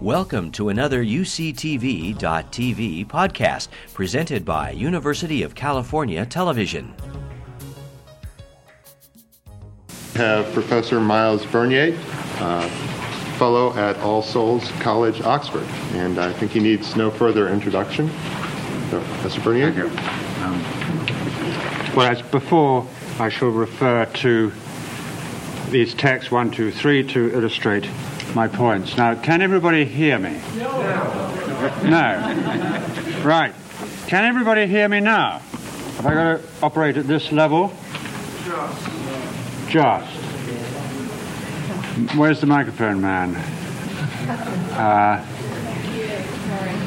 Welcome to another UCTV.tv podcast presented by University of California Television. We have Professor Myles Burnyeat, uh, fellow at All Souls College, Oxford, and I think he needs no further introduction. So, Professor Burnyeat. Thank you. Um, well, as before, I shall refer to these texts one, two, three to illustrate my points. Now, can everybody hear me? No. No. Right. Can everybody hear me now? Have I got to operate at this level? Just. Just. Where's the microphone man? Uh,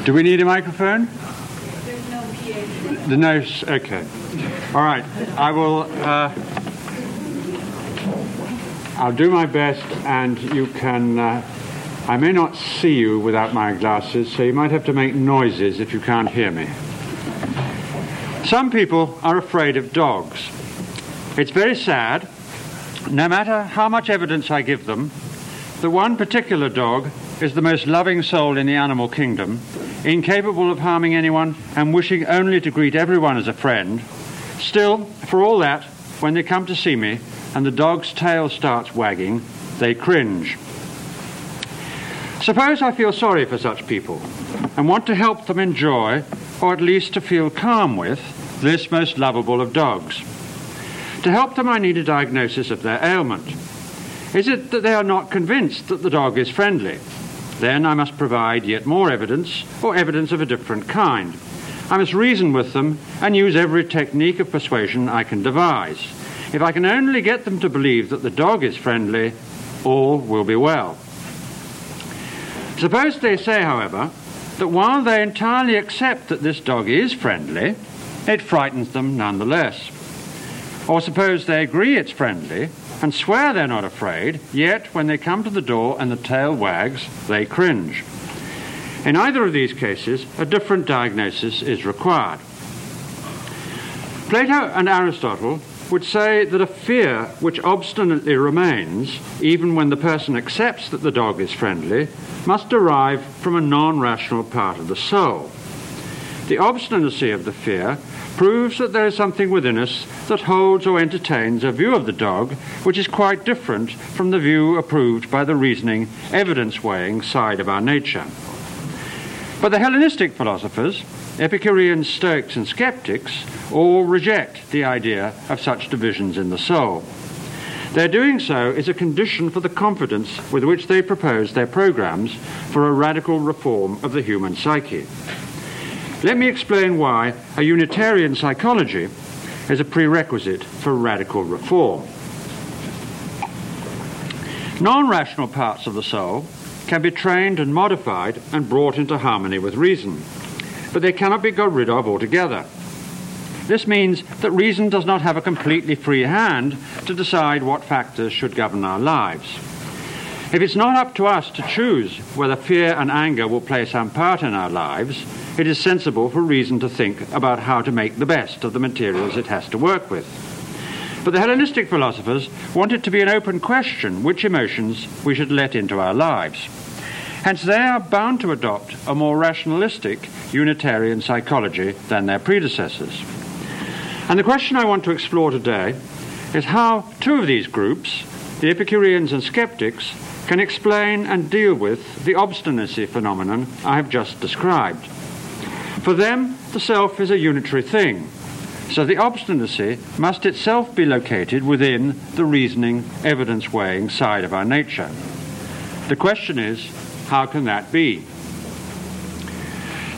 do we need a microphone? The no. Okay. All right. I will. Uh, I'll do my best, and you can. Uh, I may not see you without my glasses, so you might have to make noises if you can't hear me. Some people are afraid of dogs. It's very sad. No matter how much evidence I give them, the one particular dog is the most loving soul in the animal kingdom, incapable of harming anyone and wishing only to greet everyone as a friend. Still, for all that, when they come to see me, and the dog's tail starts wagging, they cringe. Suppose I feel sorry for such people and want to help them enjoy, or at least to feel calm with, this most lovable of dogs. To help them, I need a diagnosis of their ailment. Is it that they are not convinced that the dog is friendly? Then I must provide yet more evidence, or evidence of a different kind. I must reason with them and use every technique of persuasion I can devise. If I can only get them to believe that the dog is friendly, all will be well. Suppose they say, however, that while they entirely accept that this dog is friendly, it frightens them nonetheless. Or suppose they agree it's friendly and swear they're not afraid, yet when they come to the door and the tail wags, they cringe. In either of these cases, a different diagnosis is required. Plato and Aristotle would say that a fear which obstinately remains, even when the person accepts that the dog is friendly, must derive from a non rational part of the soul. The obstinacy of the fear proves that there is something within us that holds or entertains a view of the dog which is quite different from the view approved by the reasoning, evidence weighing side of our nature. But the Hellenistic philosophers, Epicureans, Stoics, and Skeptics all reject the idea of such divisions in the soul. Their doing so is a condition for the confidence with which they propose their programs for a radical reform of the human psyche. Let me explain why a Unitarian psychology is a prerequisite for radical reform. Non rational parts of the soul can be trained and modified and brought into harmony with reason but they cannot be got rid of altogether. This means that reason does not have a completely free hand to decide what factors should govern our lives. If it's not up to us to choose whether fear and anger will play some part in our lives, it is sensible for reason to think about how to make the best of the materials it has to work with. But the Hellenistic philosophers want it to be an open question which emotions we should let into our lives. Hence, they are bound to adopt a more rationalistic Unitarian psychology than their predecessors. And the question I want to explore today is how two of these groups, the Epicureans and Skeptics, can explain and deal with the obstinacy phenomenon I have just described. For them, the self is a unitary thing, so the obstinacy must itself be located within the reasoning, evidence weighing side of our nature. The question is how can that be?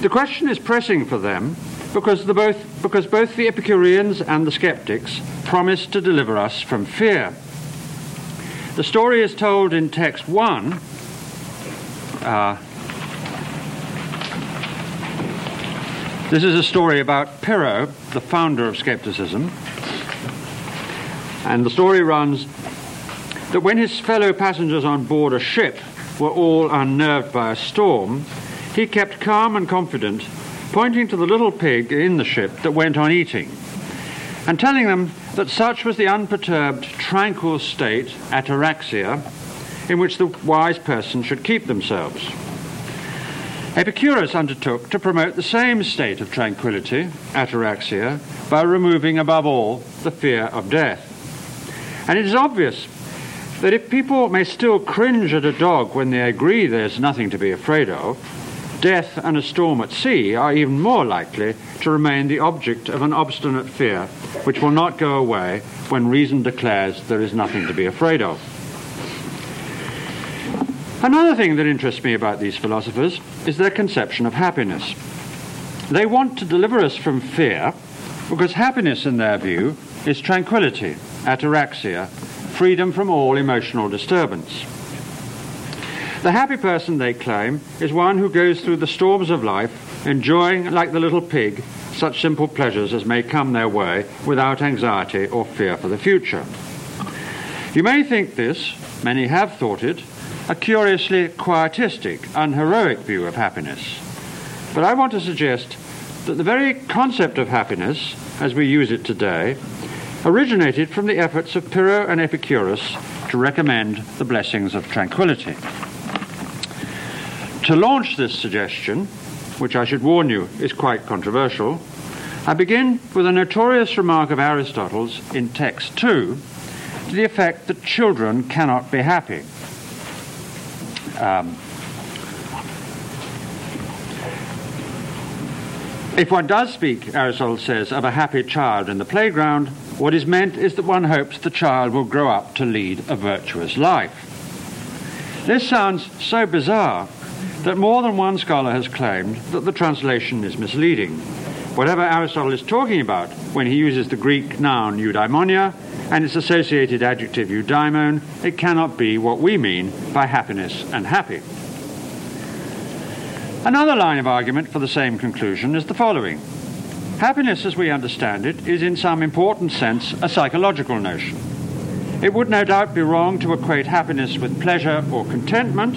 The question is pressing for them because, the both, because both the Epicureans and the skeptics promise to deliver us from fear. The story is told in text 1. Uh, this is a story about Pyrrho, the founder of skepticism. And the story runs that when his fellow passengers on board a ship were all unnerved by a storm, he kept calm and confident, pointing to the little pig in the ship that went on eating, and telling them that such was the unperturbed, tranquil state, ataraxia, in which the wise person should keep themselves. Epicurus undertook to promote the same state of tranquility, ataraxia, by removing above all the fear of death. And it is obvious that if people may still cringe at a dog when they agree there's nothing to be afraid of, death and a storm at sea are even more likely to remain the object of an obstinate fear which will not go away when reason declares there is nothing to be afraid of. Another thing that interests me about these philosophers is their conception of happiness. They want to deliver us from fear because happiness, in their view, is tranquility, ataraxia, freedom from all emotional disturbance. The happy person, they claim, is one who goes through the storms of life, enjoying, like the little pig, such simple pleasures as may come their way without anxiety or fear for the future. You may think this, many have thought it, a curiously quietistic, unheroic view of happiness. But I want to suggest that the very concept of happiness, as we use it today, originated from the efforts of Pyrrho and Epicurus to recommend the blessings of tranquility. To launch this suggestion, which I should warn you is quite controversial, I begin with a notorious remark of Aristotle's in Text 2 to the effect that children cannot be happy. Um, if one does speak, Aristotle says, of a happy child in the playground, what is meant is that one hopes the child will grow up to lead a virtuous life. This sounds so bizarre that more than one scholar has claimed that the translation is misleading. Whatever Aristotle is talking about when he uses the Greek noun eudaimonia and its associated adjective eudaimon, it cannot be what we mean by happiness and happy. Another line of argument for the same conclusion is the following. Happiness, as we understand it, is in some important sense a psychological notion. It would no doubt be wrong to equate happiness with pleasure or contentment,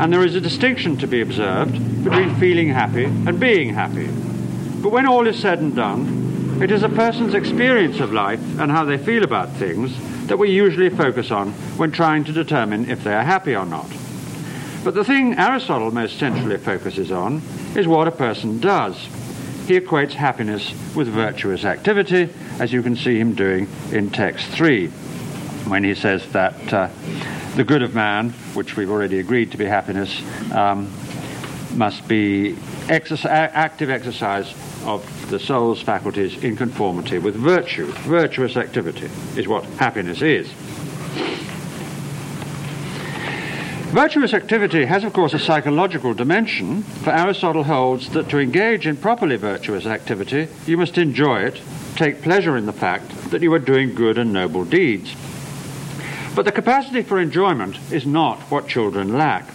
and there is a distinction to be observed between feeling happy and being happy. But when all is said and done, it is a person's experience of life and how they feel about things that we usually focus on when trying to determine if they are happy or not. But the thing Aristotle most centrally focuses on is what a person does he equates happiness with virtuous activity, as you can see him doing in text 3, when he says that uh, the good of man, which we've already agreed to be happiness, um, must be active exercise of the soul's faculties in conformity with virtue. Virtuous activity is what happiness is. Virtuous activity has, of course, a psychological dimension, for Aristotle holds that to engage in properly virtuous activity, you must enjoy it, take pleasure in the fact that you are doing good and noble deeds. But the capacity for enjoyment is not what children lack.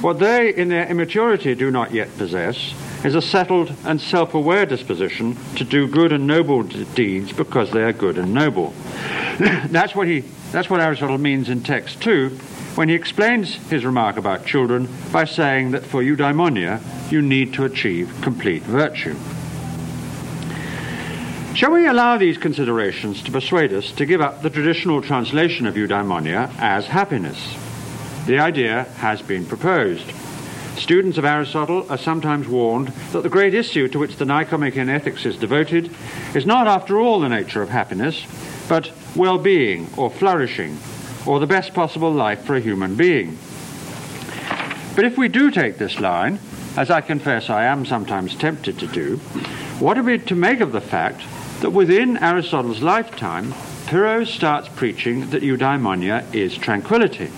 What they, in their immaturity, do not yet possess is a settled and self aware disposition to do good and noble deeds because they are good and noble. that's, what he, that's what Aristotle means in text 2 when he explains his remark about children by saying that for eudaimonia you need to achieve complete virtue. Shall we allow these considerations to persuade us to give up the traditional translation of eudaimonia as happiness? The idea has been proposed. Students of Aristotle are sometimes warned that the great issue to which the Nicomachean Ethics is devoted is not, after all, the nature of happiness, but well being or flourishing or the best possible life for a human being. But if we do take this line, as I confess I am sometimes tempted to do, what are we to make of the fact that within Aristotle's lifetime, Pyrrho starts preaching that eudaimonia is tranquility?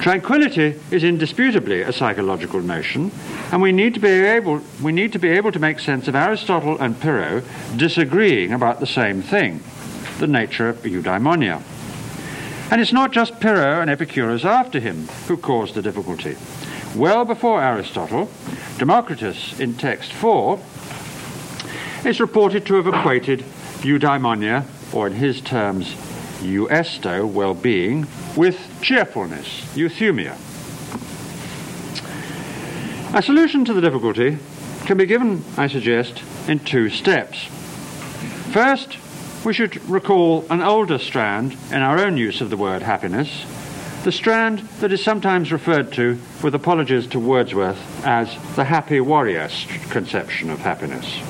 Tranquility is indisputably a psychological notion, and we need to be able, we need to, be able to make sense of Aristotle and Pyrrho disagreeing about the same thing, the nature of eudaimonia. And it's not just Pyrrho and Epicurus after him who caused the difficulty. Well before Aristotle, Democritus in text 4 is reported to have equated eudaimonia, or in his terms, euesto, well-being, with cheerfulness, euthymia. A solution to the difficulty can be given, I suggest, in two steps. First, we should recall an older strand in our own use of the word happiness, the strand that is sometimes referred to, with apologies to Wordsworth, as the happy warrior conception of happiness.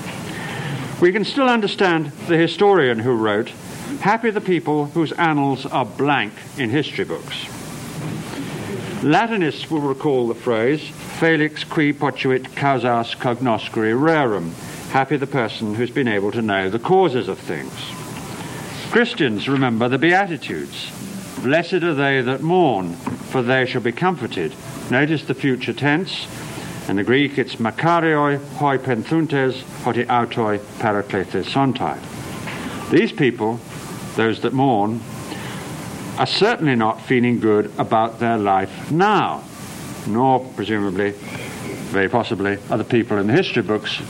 We can still understand the historian who wrote, Happy the people whose annals are blank in history books. Latinists will recall the phrase, Felix qui potuit causas cognoscere rerum, happy the person who's been able to know the causes of things. Christians remember the Beatitudes. Blessed are they that mourn, for they shall be comforted. Notice the future tense. In the Greek, it's makarioi hoi penthuntes hoti autoi parakletes sontai. These people, those that mourn, are certainly not feeling good about their life now, nor presumably, very possibly, are the people in the history books,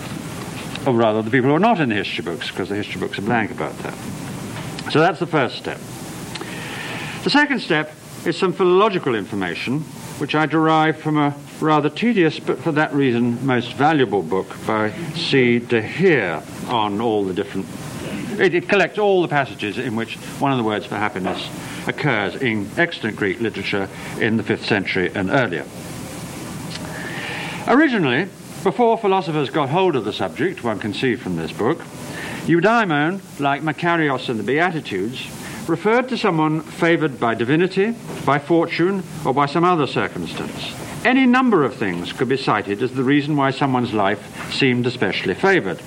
or rather the people who are not in the history books, because the history books are blank about that. So that's the first step. The second step is some philological information, which I derive from a rather tedious, but for that reason most valuable book by C. de Heer on all the different. It, it, collects all the passages in which one of the words for happiness occurs in extant Greek literature in the 5th century and earlier. Originally, before philosophers got hold of the subject, one can see from this book, Eudaimon, like Makarios in the Beatitudes, referred to someone favoured by divinity, by fortune, or by some other circumstance. Any number of things could be cited as the reason why someone's life seemed especially favoured.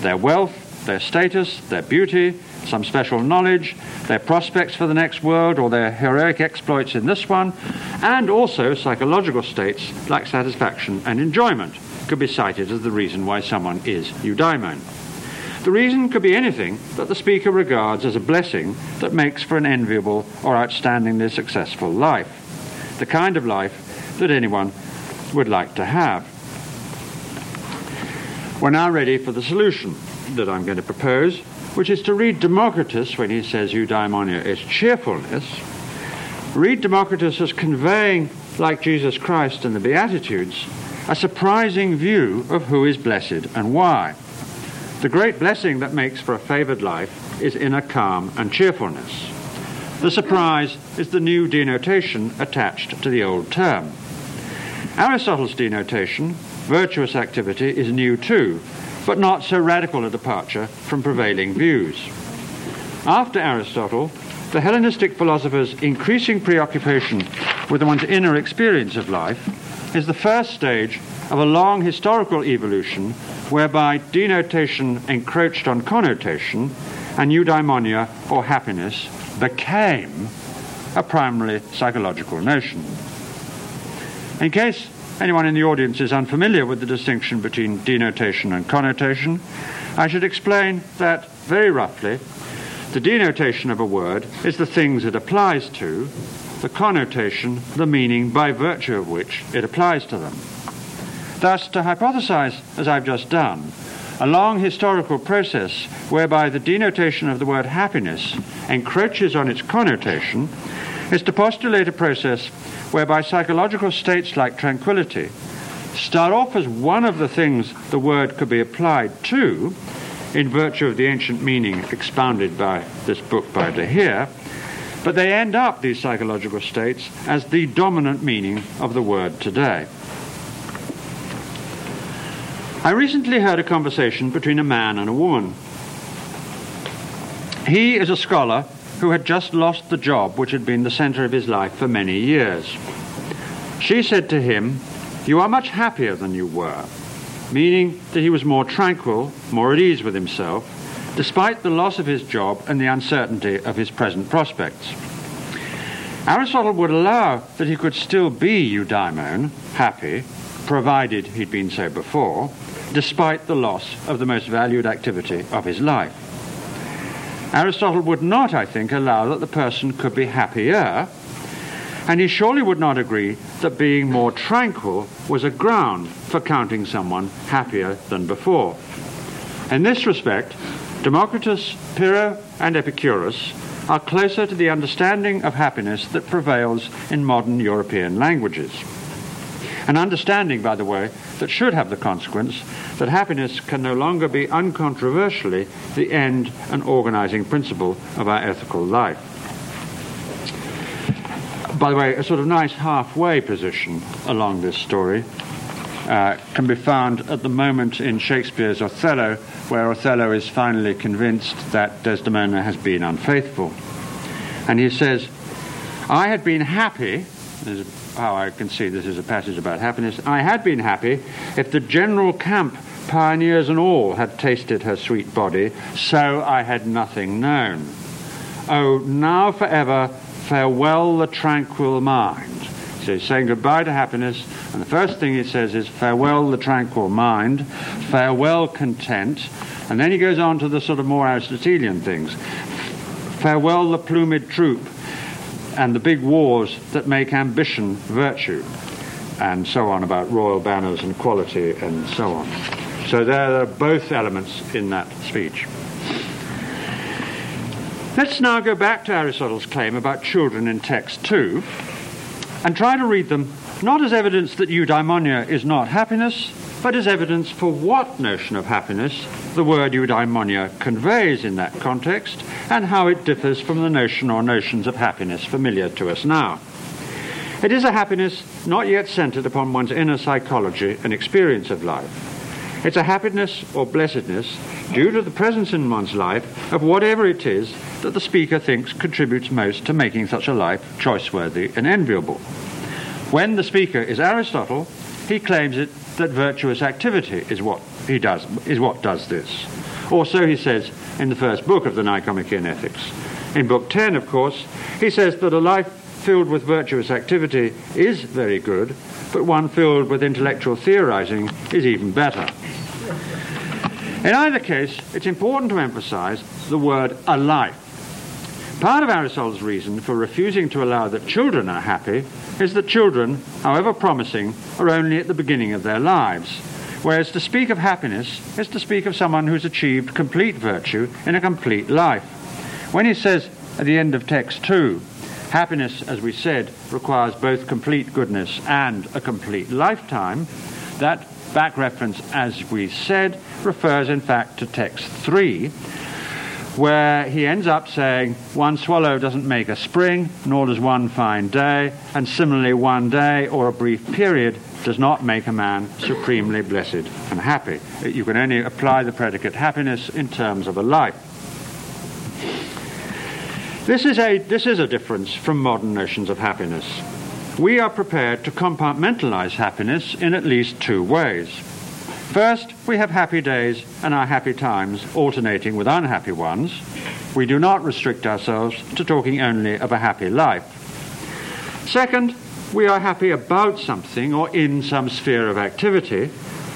Their wealth, their status, their beauty, some special knowledge, their prospects for the next world, or their heroic exploits in this one, and also psychological states like satisfaction and enjoyment could be cited as the reason why someone is eudaimon. The reason could be anything that the speaker regards as a blessing that makes for an enviable or outstandingly successful life, the kind of life that anyone would like to have. We're now ready for the solution that I'm going to propose, which is to read Democritus when he says eudaimonia is cheerfulness. Read Democritus as conveying, like Jesus Christ in the Beatitudes, a surprising view of who is blessed and why. The great blessing that makes for a favoured life is inner calm and cheerfulness. The surprise is the new denotation attached to the old term. Aristotle's denotation, virtuous activity, is new too, but not so radical a departure from prevailing views. After Aristotle, the Hellenistic philosophers' increasing preoccupation with one's inner experience of life is the first stage of a long historical evolution whereby denotation encroached on connotation and eudaimonia, or happiness, became a primarily psychological notion. In case anyone in the audience is unfamiliar with the distinction between denotation and connotation, I should explain that, very roughly, the denotation of a word is the things it applies to, the connotation, the meaning by virtue of which it applies to them. Thus, to hypothesize, as I've just done, a long historical process whereby the denotation of the word happiness encroaches on its connotation is to postulate a process whereby psychological states like tranquility start off as one of the things the word could be applied to in virtue of the ancient meaning expounded by this book by De Heer, but they end up, these psychological states, as the dominant meaning of the word today. I recently heard a conversation between a man and a woman. He is a scholar who had just lost the job which had been the center of his life for many years. She said to him, You are much happier than you were, meaning that he was more tranquil, more at ease with himself, despite the loss of his job and the uncertainty of his present prospects. Aristotle would allow that he could still be eudaimon, happy, provided he'd been so before, despite the loss of the most valued activity of his life. Aristotle would not, I think, allow that the person could be happier, and he surely would not agree that being more tranquil was a ground for counting someone happier than before. In this respect, Democritus, Pyrrho, and Epicurus are closer to the understanding of happiness that prevails in modern European languages. An understanding, by the way, that should have the consequence that happiness can no longer be uncontroversially the end and organizing principle of our ethical life. by the way, a sort of nice halfway position along this story uh, can be found at the moment in Shakespeare's Othello, where Othello is finally convinced that Desdemona has been unfaithful. And he says, I had been happy, how I can see this is a passage about happiness, I had been happy if the general camp, pioneers and all, had tasted her sweet body, so I had nothing known. Oh, now forever, farewell the tranquil mind. So he's saying goodbye to happiness, and the first thing he says is, farewell the tranquil mind, farewell content, and then he goes on to the sort of more Aristotelian things. Farewell the plumed troop, and the big wars that make ambition virtue, and so on about royal banners and quality and so on. So there are both elements in that speech. Let's now go back to Aristotle's claim about children in text 2 and try to read them not as evidence that eudaimonia is not happiness, but as evidence for what notion of happiness the word eudaimonia conveys in that context and how it differs from the notion or notions of happiness familiar to us now. It is a happiness not yet centered upon one's inner psychology and experience of life. It's a happiness or blessedness due to the presence in one's life of whatever it is that the speaker thinks contributes most to making such a life choice-worthy and enviable. When the speaker is Aristotle, he claims it that virtuous activity is what he does is what does this. Or so he says in the first book of the Nicomachean Ethics. In book 10, of course, he says that a life filled with virtuous activity is very good, but one filled with intellectual theorizing is even better. In either case, it's important to emphasize the word a life. Part of Aristotle's reason for refusing to allow that children are happy is that children, however promising, are only at the beginning of their lives. Whereas to speak of happiness is to speak of someone who's achieved complete virtue in a complete life. When he says at the end of text 2, happiness, as we said, requires both complete goodness and a complete lifetime, that back reference, as we said, refers in fact to text 3, where he ends up saying, One swallow doesn't make a spring, nor does one fine day, and similarly, one day or a brief period does not make a man supremely blessed and happy. You can only apply the predicate happiness in terms of a life. This is a, this is a difference from modern notions of happiness. We are prepared to compartmentalize happiness in at least two ways. First, we have happy days and our happy times alternating with unhappy ones. We do not restrict ourselves to talking only of a happy life. Second, we are happy about something or in some sphere of activity,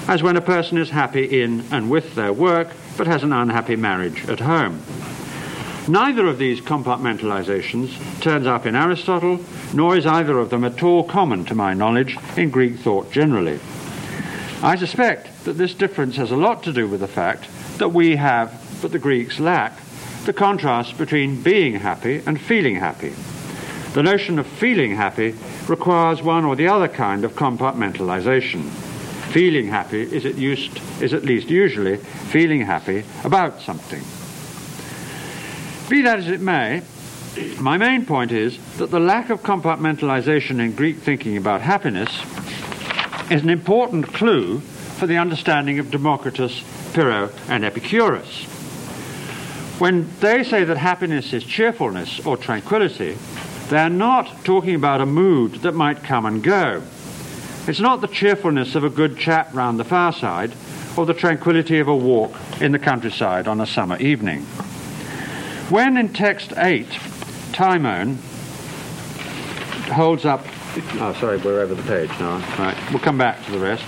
as when a person is happy in and with their work but has an unhappy marriage at home. Neither of these compartmentalizations turns up in Aristotle, nor is either of them at all common to my knowledge in Greek thought generally. I suspect that this difference has a lot to do with the fact that we have, but the Greeks lack, the contrast between being happy and feeling happy. The notion of feeling happy requires one or the other kind of compartmentalization. Feeling happy is at, used, is at least usually feeling happy about something. Be that as it may, my main point is that the lack of compartmentalization in Greek thinking about happiness is an important clue for the understanding of Democritus, Pyrrho, and Epicurus. When they say that happiness is cheerfulness or tranquility, they are not talking about a mood that might come and go. It's not the cheerfulness of a good chat round the fireside or the tranquility of a walk in the countryside on a summer evening. When in text 8, Timon holds up Oh, sorry, we're over the page now. Right, we'll come back to the rest.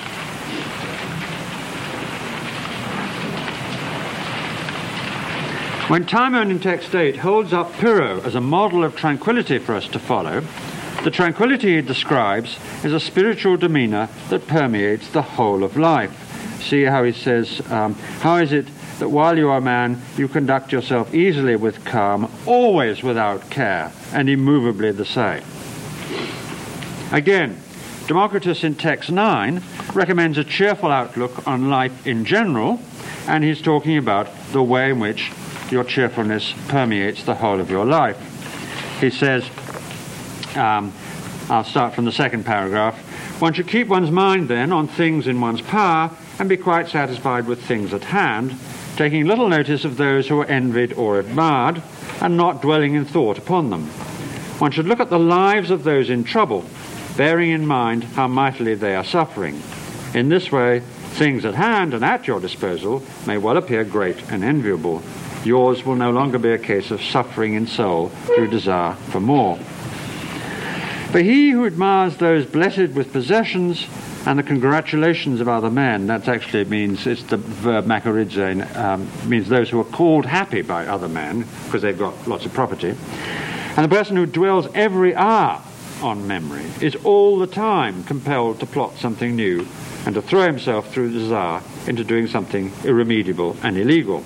When Timon in text 8 holds up Pyrrho as a model of tranquility for us to follow, the tranquility he describes is a spiritual demeanor that permeates the whole of life. See how he says, um, How is it that while you are a man, you conduct yourself easily with calm, always without care, and immovably the same? Again, Democritus in text 9 recommends a cheerful outlook on life in general, and he's talking about the way in which your cheerfulness permeates the whole of your life. He says, um, I'll start from the second paragraph. One should keep one's mind then on things in one's power and be quite satisfied with things at hand, taking little notice of those who are envied or admired, and not dwelling in thought upon them. One should look at the lives of those in trouble, bearing in mind how mightily they are suffering. In this way, things at hand and at your disposal may well appear great and enviable. Yours will no longer be a case of suffering in soul through desire for more. But he who admires those blessed with possessions and the congratulations of other men, that actually means, it's the verb makaridzo, um, means those who are called happy by other men because they've got lots of property. And the person who dwells every hour on memory is all the time compelled to plot something new and to throw himself through desire into doing something irremediable and illegal.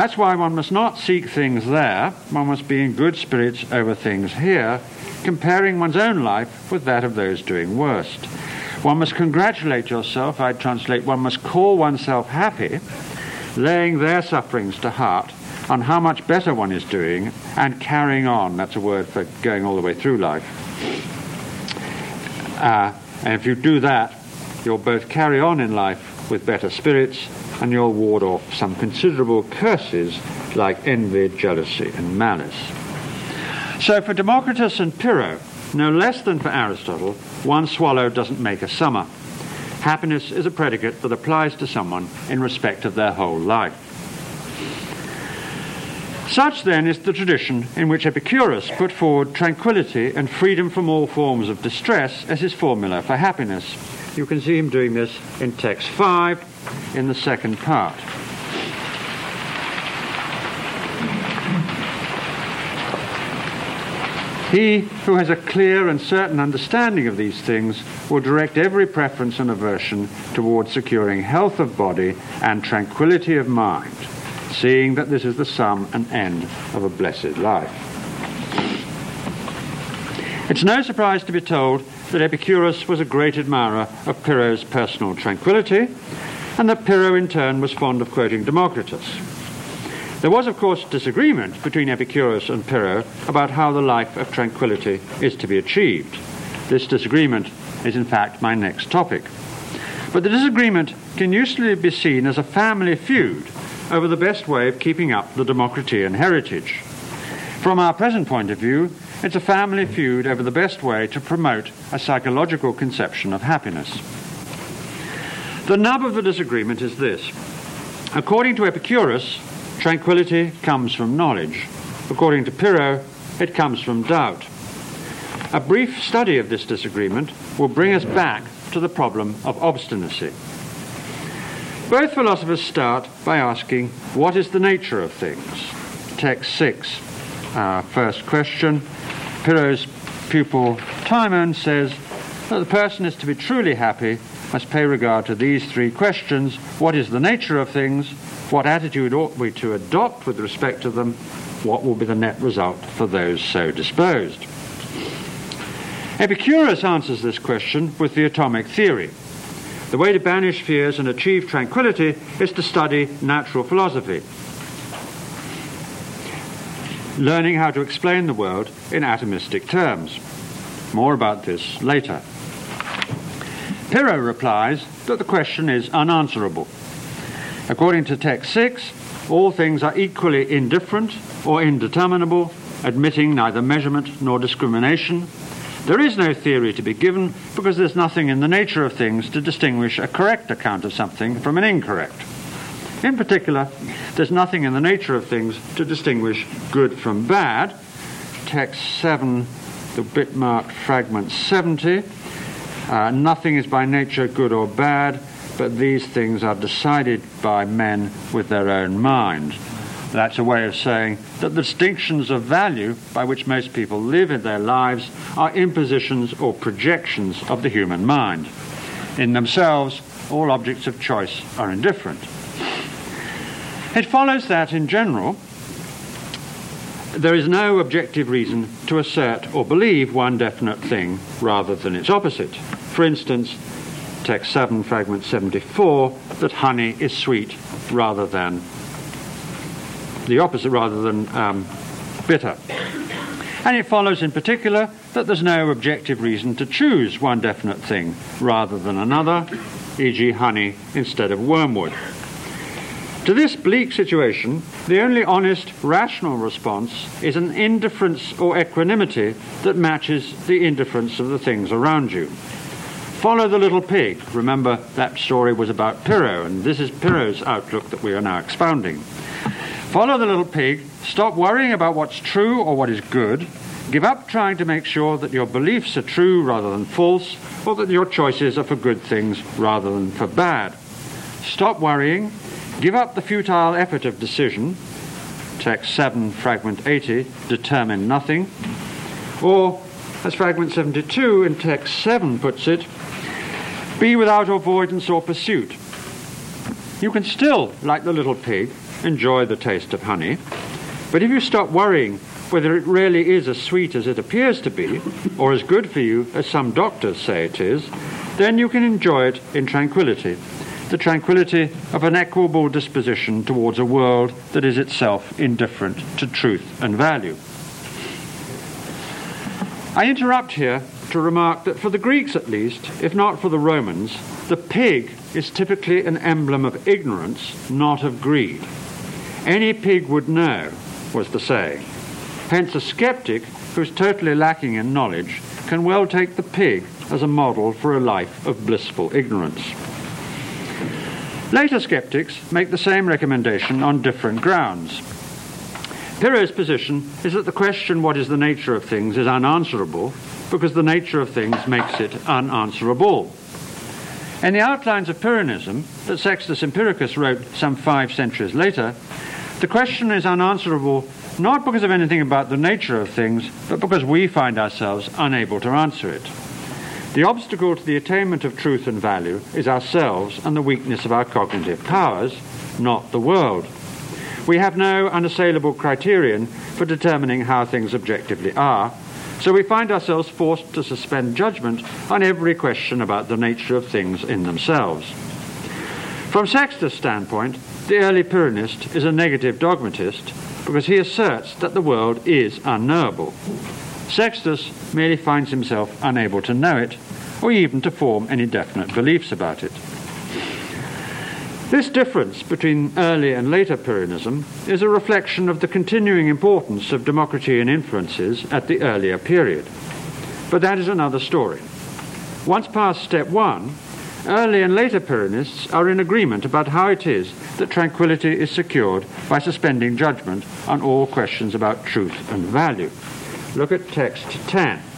That's why one must not seek things there, one must be in good spirits over things here, comparing one's own life with that of those doing worst. One must congratulate yourself, I translate, one must call oneself happy, laying their sufferings to heart on how much better one is doing and carrying on. That's a word for going all the way through life. Uh, and if you do that, you'll both carry on in life with better spirits and you'll ward off some considerable curses like envy, jealousy, and malice. So for Democritus and Pyrrho, no less than for Aristotle, one swallow doesn't make a summer. Happiness is a predicate that applies to someone in respect of their whole life. Such then is the tradition in which Epicurus put forward tranquility and freedom from all forms of distress as his formula for happiness. You can see him doing this in text 5 in the second part. He who has a clear and certain understanding of these things will direct every preference and aversion towards securing health of body and tranquility of mind, seeing that this is the sum and end of a blessed life. It's no surprise to be told that Epicurus was a great admirer of Pyrrho's personal tranquility, and that Pyrrho in turn was fond of quoting Democritus. There was, of course, disagreement between Epicurus and Pyrrho about how the life of tranquility is to be achieved. This disagreement is, in fact, my next topic. But the disagreement can usually be seen as a family feud over the best way of keeping up the Democritean heritage. From our present point of view, it's a family feud over the best way to promote a psychological conception of happiness. The nub of the disagreement is this. According to Epicurus, Tranquility comes from knowledge. According to Pyrrho, it comes from doubt. A brief study of this disagreement will bring us back to the problem of obstinacy. Both philosophers start by asking, what is the nature of things? Text 6, our first question. Pyrrho's pupil Timon says that the person is to be truly happy must pay regard to these three questions. What is the nature of things? What attitude ought we to adopt with respect to them? What will be the net result for those so disposed? Epicurus answers this question with the atomic theory. The way to banish fears and achieve tranquility is to study natural philosophy, learning how to explain the world in atomistic terms. More about this later. Pyrrho replies that the question is unanswerable. According to text 6, all things are equally indifferent or indeterminable, admitting neither measurement nor discrimination. There is no theory to be given because there's nothing in the nature of things to distinguish a correct account of something from an incorrect. In particular, there's nothing in the nature of things to distinguish good from bad. Text 7, the bit marked fragment 70. Uh, nothing is by nature good or bad, but these things are decided by men with their own mind. That's a way of saying that the distinctions of value by which most people live in their lives are impositions or projections of the human mind. In themselves, all objects of choice are indifferent. It follows that, in general, there is no objective reason to assert or believe one definite thing rather than its opposite. For instance, text 7, fragment 74, that honey is sweet rather than the opposite, rather than um, bitter. And it follows in particular that there's no objective reason to choose one definite thing rather than another, e.g., honey instead of wormwood. To this bleak situation, the only honest, rational response is an indifference or equanimity that matches the indifference of the things around you. Follow the little pig. Remember, that story was about Pyrrho, and this is Pyrrho's outlook that we are now expounding. Follow the little pig, stop worrying about what's true or what is good, give up trying to make sure that your beliefs are true rather than false, or that your choices are for good things rather than for bad. Stop worrying, give up the futile effort of decision, text 7, fragment 80, determine nothing, or, as fragment 72 in text 7 puts it, be without avoidance or pursuit. You can still, like the little pig, enjoy the taste of honey. But if you stop worrying whether it really is as sweet as it appears to be, or as good for you as some doctors say it is, then you can enjoy it in tranquility. The tranquility of an equable disposition towards a world that is itself indifferent to truth and value. I interrupt here to remark that for the Greeks at least, if not for the Romans, the pig is typically an emblem of ignorance, not of greed. Any pig would know, was the saying. Hence, a skeptic who's totally lacking in knowledge can well take the pig as a model for a life of blissful ignorance. Later skeptics make the same recommendation on different grounds. Pyrrho's position is that the question, what is the nature of things, is unanswerable because the nature of things makes it unanswerable. In the outlines of Pyrrhonism that Sextus Empiricus wrote some five centuries later, the question is unanswerable not because of anything about the nature of things, but because we find ourselves unable to answer it. The obstacle to the attainment of truth and value is ourselves and the weakness of our cognitive powers, not the world. We have no unassailable criterion for determining how things objectively are, so we find ourselves forced to suspend judgment on every question about the nature of things in themselves. From Sextus' standpoint, the early Pyrrhonist is a negative dogmatist because he asserts that the world is unknowable. Sextus merely finds himself unable to know it or even to form any definite beliefs about it. This difference between early and later Pyrrhonism is a reflection of the continuing importance of Democritean influences at the earlier period. But that is another story. Once past step one, Early and later Pyrrhonists are in agreement about how it is that tranquility is secured by suspending judgment on all questions about truth and value. Look at text 10.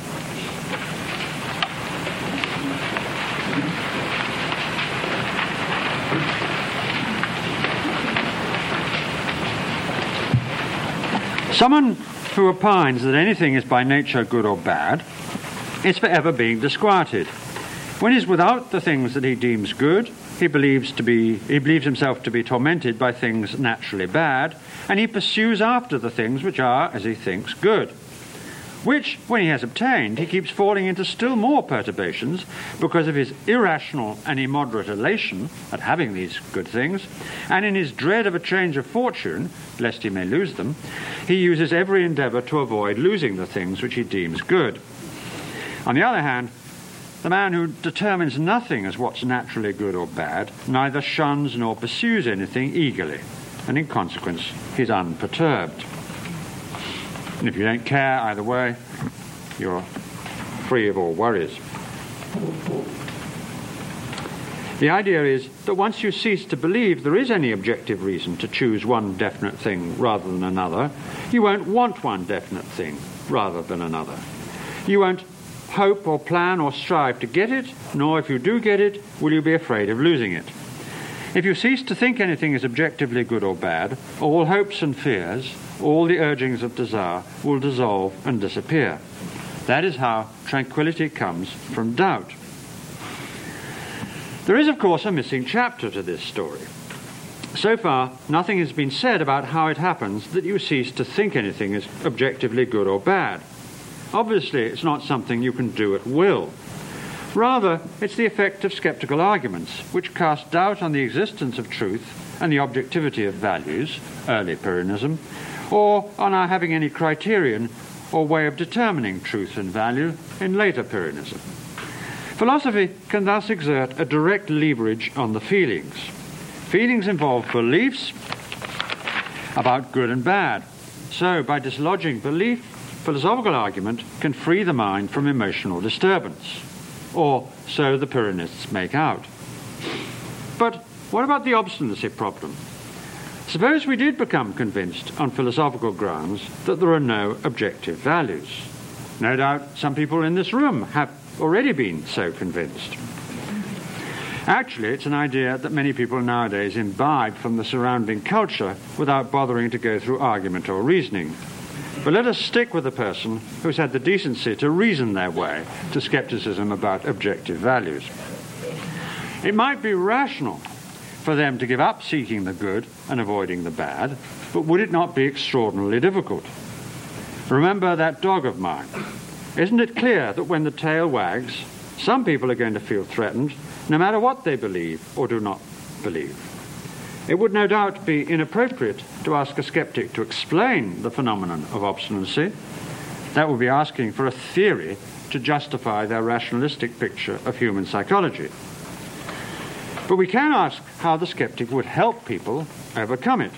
Someone who opines that anything is by nature good or bad is forever being disquieted when he's without the things that he deems good, he believes, to be, he believes himself to be tormented by things naturally bad, and he pursues after the things which are, as he thinks, good. Which, when he has obtained, he keeps falling into still more perturbations because of his irrational and immoderate elation at having these good things, and in his dread of a change of fortune, lest he may lose them, he uses every endeavour to avoid losing the things which he deems good. On the other hand, the man who determines nothing as what's naturally good or bad neither shuns nor pursues anything eagerly, and in consequence, he's unperturbed. And if you don't care either way, you're free of all worries. The idea is that once you cease to believe there is any objective reason to choose one definite thing rather than another, you won't want one definite thing rather than another. You won't hope or plan or strive to get it, nor if you do get it, will you be afraid of losing it. If you cease to think anything is objectively good or bad, all hopes and fears, all the urgings of desire will dissolve and disappear. That is how tranquility comes from doubt. There is, of course, a missing chapter to this story. So far, nothing has been said about how it happens that you cease to think anything is objectively good or bad. Obviously, it's not something you can do at will. Rather, it's the effect of skeptical arguments, which cast doubt on the existence of truth and the objectivity of values, early Pyrrhonism, or on our having any criterion or way of determining truth and value in later Pyrrhonism. Philosophy can thus exert a direct leverage on the feelings. Feelings involve beliefs about good and bad. So, by dislodging belief, philosophical argument can free the mind from emotional disturbance. Or so the Pyrrhonists make out. But what about the obstinacy problem? Suppose we did become convinced on philosophical grounds that there are no objective values. No doubt some people in this room have already been so convinced. Actually, it's an idea that many people nowadays imbibe from the surrounding culture without bothering to go through argument or reasoning. But let us stick with the person who's had the decency to reason their way to skepticism about objective values. It might be rational for them to give up seeking the good and avoiding the bad, but would it not be extraordinarily difficult? Remember that dog of mine. Isn't it clear that when the tail wags, some people are going to feel threatened no matter what they believe or do not believe? It would no doubt be inappropriate to ask a skeptic to explain the phenomenon of obstinacy. That would be asking for a theory to justify their rationalistic picture of human psychology. But we can ask how the skeptic would help people overcome it.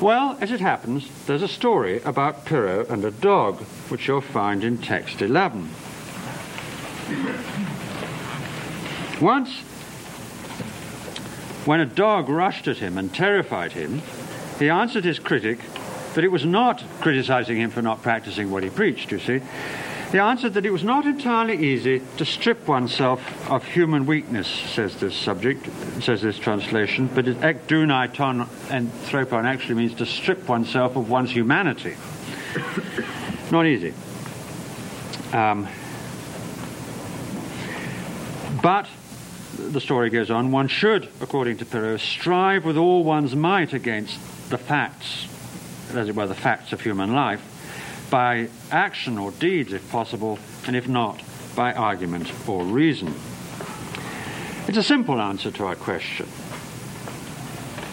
Well, as it happens, there's a story about Pyrrho and a dog, which you'll find in text 11. Once, when a dog rushed at him and terrified him, he answered his critic that it was not criticizing him for not practicing what he preached, you see. He answered that it was not entirely easy to strip oneself of human weakness, says this subject, says this translation, but ek dunai ton and thropon actually means to strip oneself of one's humanity. not easy. Um, but the story goes on, one should, according to Pyrrho, strive with all one's might against the facts, as it were, the facts of human life, by action or deeds if possible, and if not, by argument or reason? It's a simple answer to our question.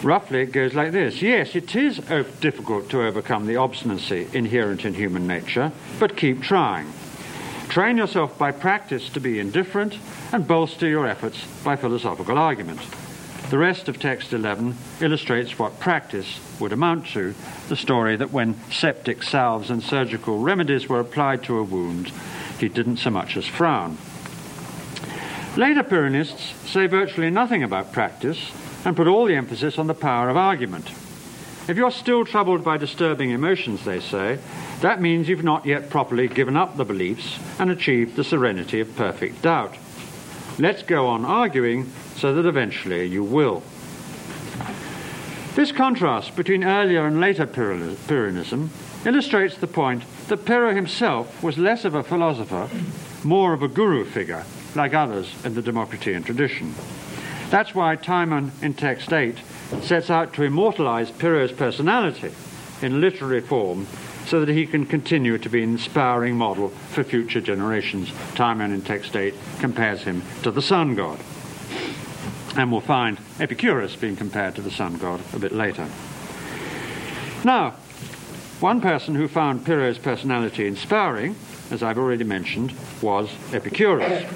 Roughly, it goes like this Yes, it is uh, difficult to overcome the obstinacy inherent in human nature, but keep trying. Train yourself by practice to be indifferent and bolster your efforts by philosophical argument. The rest of text 11 illustrates what practice would amount to the story that when septic salves and surgical remedies were applied to a wound, he didn't so much as frown. Later Pyrrhonists say virtually nothing about practice and put all the emphasis on the power of argument. If you're still troubled by disturbing emotions, they say, that means you've not yet properly given up the beliefs and achieved the serenity of perfect doubt. Let's go on arguing so that eventually you will. This contrast between earlier and later Pyrrhonism illustrates the point that Pyrrho himself was less of a philosopher, more of a guru figure, like others in the Democritean tradition. That's why Timon in text 8 sets out to immortalize Pyrrho's personality in literary form so that he can continue to be an inspiring model for future generations. Timon in text 8 compares him to the sun god. And we'll find Epicurus being compared to the sun god a bit later. Now, one person who found Pyrrho's personality inspiring, as I've already mentioned, was Epicurus.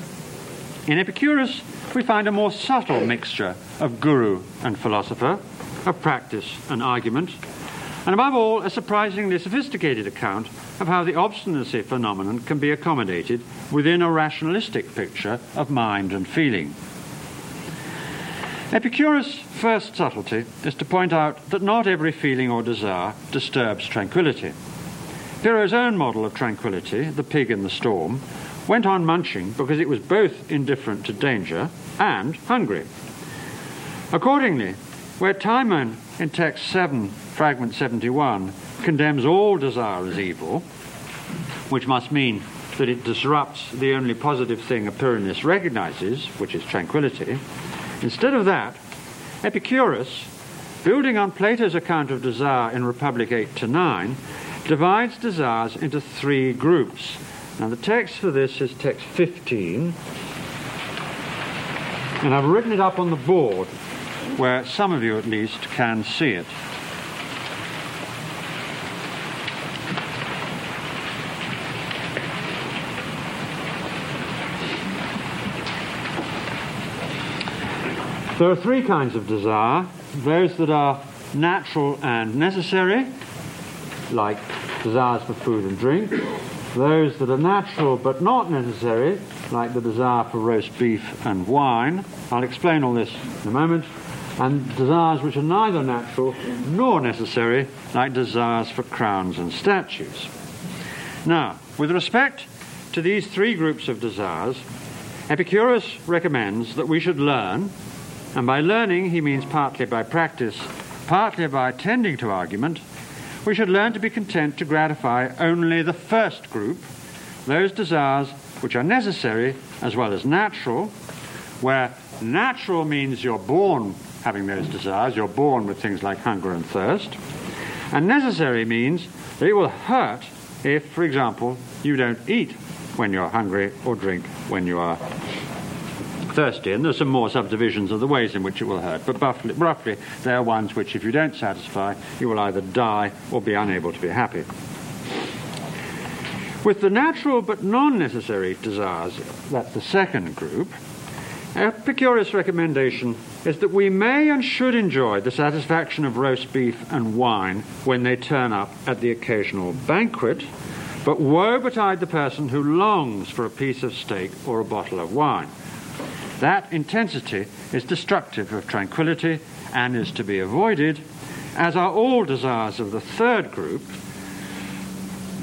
In Epicurus, we find a more subtle mixture of guru and philosopher, of practice and argument, and above all, a surprisingly sophisticated account of how the obstinacy phenomenon can be accommodated within a rationalistic picture of mind and feeling. Epicurus' first subtlety is to point out that not every feeling or desire disturbs tranquility. Pyrrho's own model of tranquility, the pig in the storm, went on munching because it was both indifferent to danger and hungry. Accordingly, where Timon in text 7 fragment 71 condemns all desire as evil, which must mean that it disrupts the only positive thing a Pyrrhonist recognizes, which is tranquility. Instead of that, Epicurus, building on Plato's account of desire in Republic 8 to 9, divides desires into three groups. Now, the text for this is text 15, and I've written it up on the board where some of you at least can see it. There are three kinds of desire those that are natural and necessary, like desires for food and drink, those that are natural but not necessary, like the desire for roast beef and wine. I'll explain all this in a moment. And desires which are neither natural nor necessary, like desires for crowns and statues. Now, with respect to these three groups of desires, Epicurus recommends that we should learn, and by learning he means partly by practice, partly by attending to argument, we should learn to be content to gratify only the first group, those desires which are necessary as well as natural, where natural means you're born having those desires, you're born with things like hunger and thirst, and necessary means that it will hurt if, for example, you don't eat when you're hungry or drink when you are thirsty. And there's some more subdivisions of the ways in which it will hurt. But roughly, roughly, they are ones which, if you don't satisfy, you will either die or be unable to be happy. With the natural but non necessary desires, that's the second group, Epicurus' recommendation is that we may and should enjoy the satisfaction of roast beef and wine when they turn up at the occasional banquet, but woe betide the person who longs for a piece of steak or a bottle of wine. That intensity is destructive of tranquility and is to be avoided, as are all desires of the third group,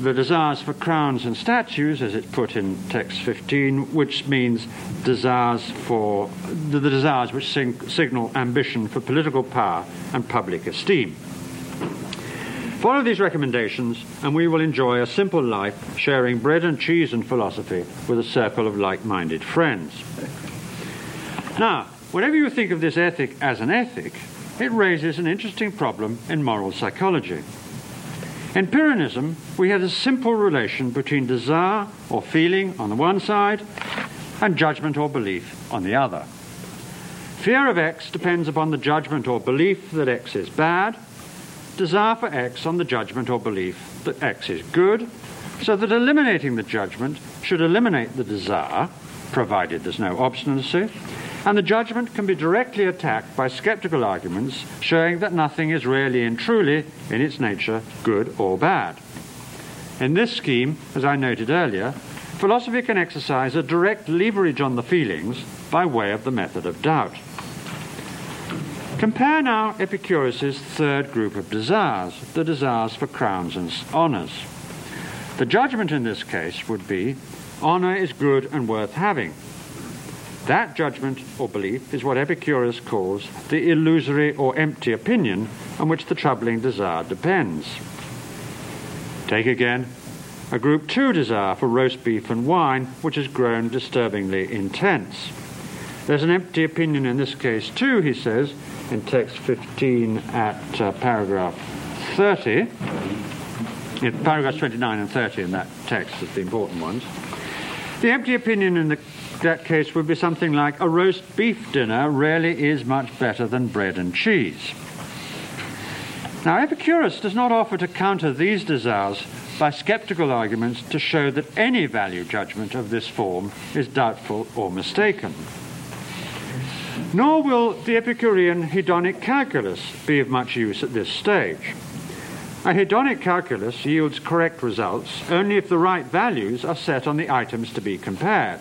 the desires for crowns and statues, as it's put in text 15, which means desires for the, the desires which sing, signal ambition for political power and public esteem. Follow these recommendations, and we will enjoy a simple life, sharing bread and cheese and philosophy with a circle of like minded friends. Now, whatever you think of this ethic as an ethic, it raises an interesting problem in moral psychology. In Pyrrhonism, we have a simple relation between desire or feeling on the one side and judgment or belief on the other. Fear of X depends upon the judgment or belief that X is bad, desire for X on the judgment or belief that X is good, so that eliminating the judgment should eliminate the desire, provided there's no obstinacy, and the judgment can be directly attacked by skeptical arguments showing that nothing is really and truly, in its nature, good or bad. In this scheme, as I noted earlier, philosophy can exercise a direct leverage on the feelings by way of the method of doubt. Compare now Epicurus's third group of desires, the desires for crowns and honours. The judgment in this case would be honour is good and worth having, that judgment or belief is what Epicurus calls the illusory or empty opinion on which the troubling desire depends. Take again a group 2 desire for roast beef and wine, which has grown disturbingly intense. There's an empty opinion in this case too, he says, in text 15 at uh, paragraph 30. In paragraphs 29 and 30 in that text is the important ones. The empty opinion in the that case would be something like a roast beef dinner really is much better than bread and cheese. Now, Epicurus does not offer to counter these desires by skeptical arguments to show that any value judgment of this form is doubtful or mistaken. Nor will the Epicurean hedonic calculus be of much use at this stage. A hedonic calculus yields correct results only if the right values are set on the items to be compared.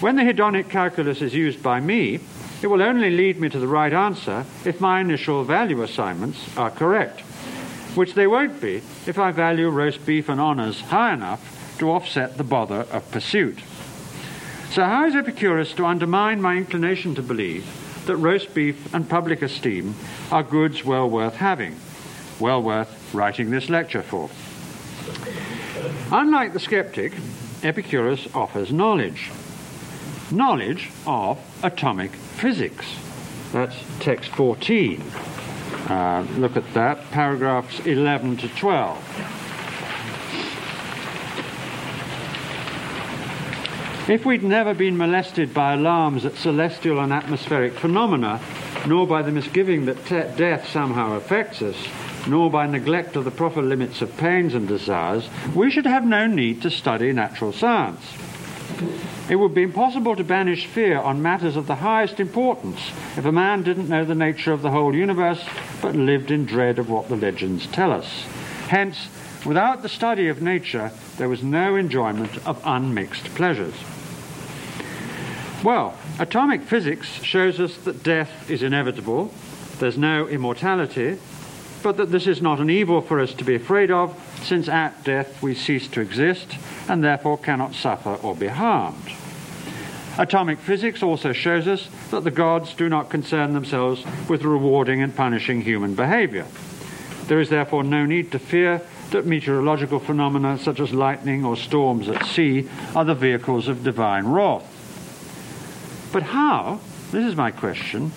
When the hedonic calculus is used by me, it will only lead me to the right answer if my initial value assignments are correct, which they won't be if I value roast beef and honours high enough to offset the bother of pursuit. So, how is Epicurus to undermine my inclination to believe that roast beef and public esteem are goods well worth having, well worth writing this lecture for? Unlike the skeptic, Epicurus offers knowledge knowledge of atomic physics. That's text 14. Uh, look at that, paragraphs 11 to 12. If we'd never been molested by alarms at celestial and atmospheric phenomena, nor by the misgiving that te- death somehow affects us, nor by neglect of the proper limits of pains and desires, we should have no need to study natural science. It would be impossible to banish fear on matters of the highest importance if a man didn't know the nature of the whole universe but lived in dread of what the legends tell us. Hence, without the study of nature, there was no enjoyment of unmixed pleasures. Well, atomic physics shows us that death is inevitable, there's no immortality, but that this is not an evil for us to be afraid of, since at death we cease to exist and therefore cannot suffer or be harmed. Atomic physics also shows us that the gods do not concern themselves with rewarding and punishing human behavior. There is therefore no need to fear that meteorological phenomena such as lightning or storms at sea are the vehicles of divine wrath. But how, this is my question,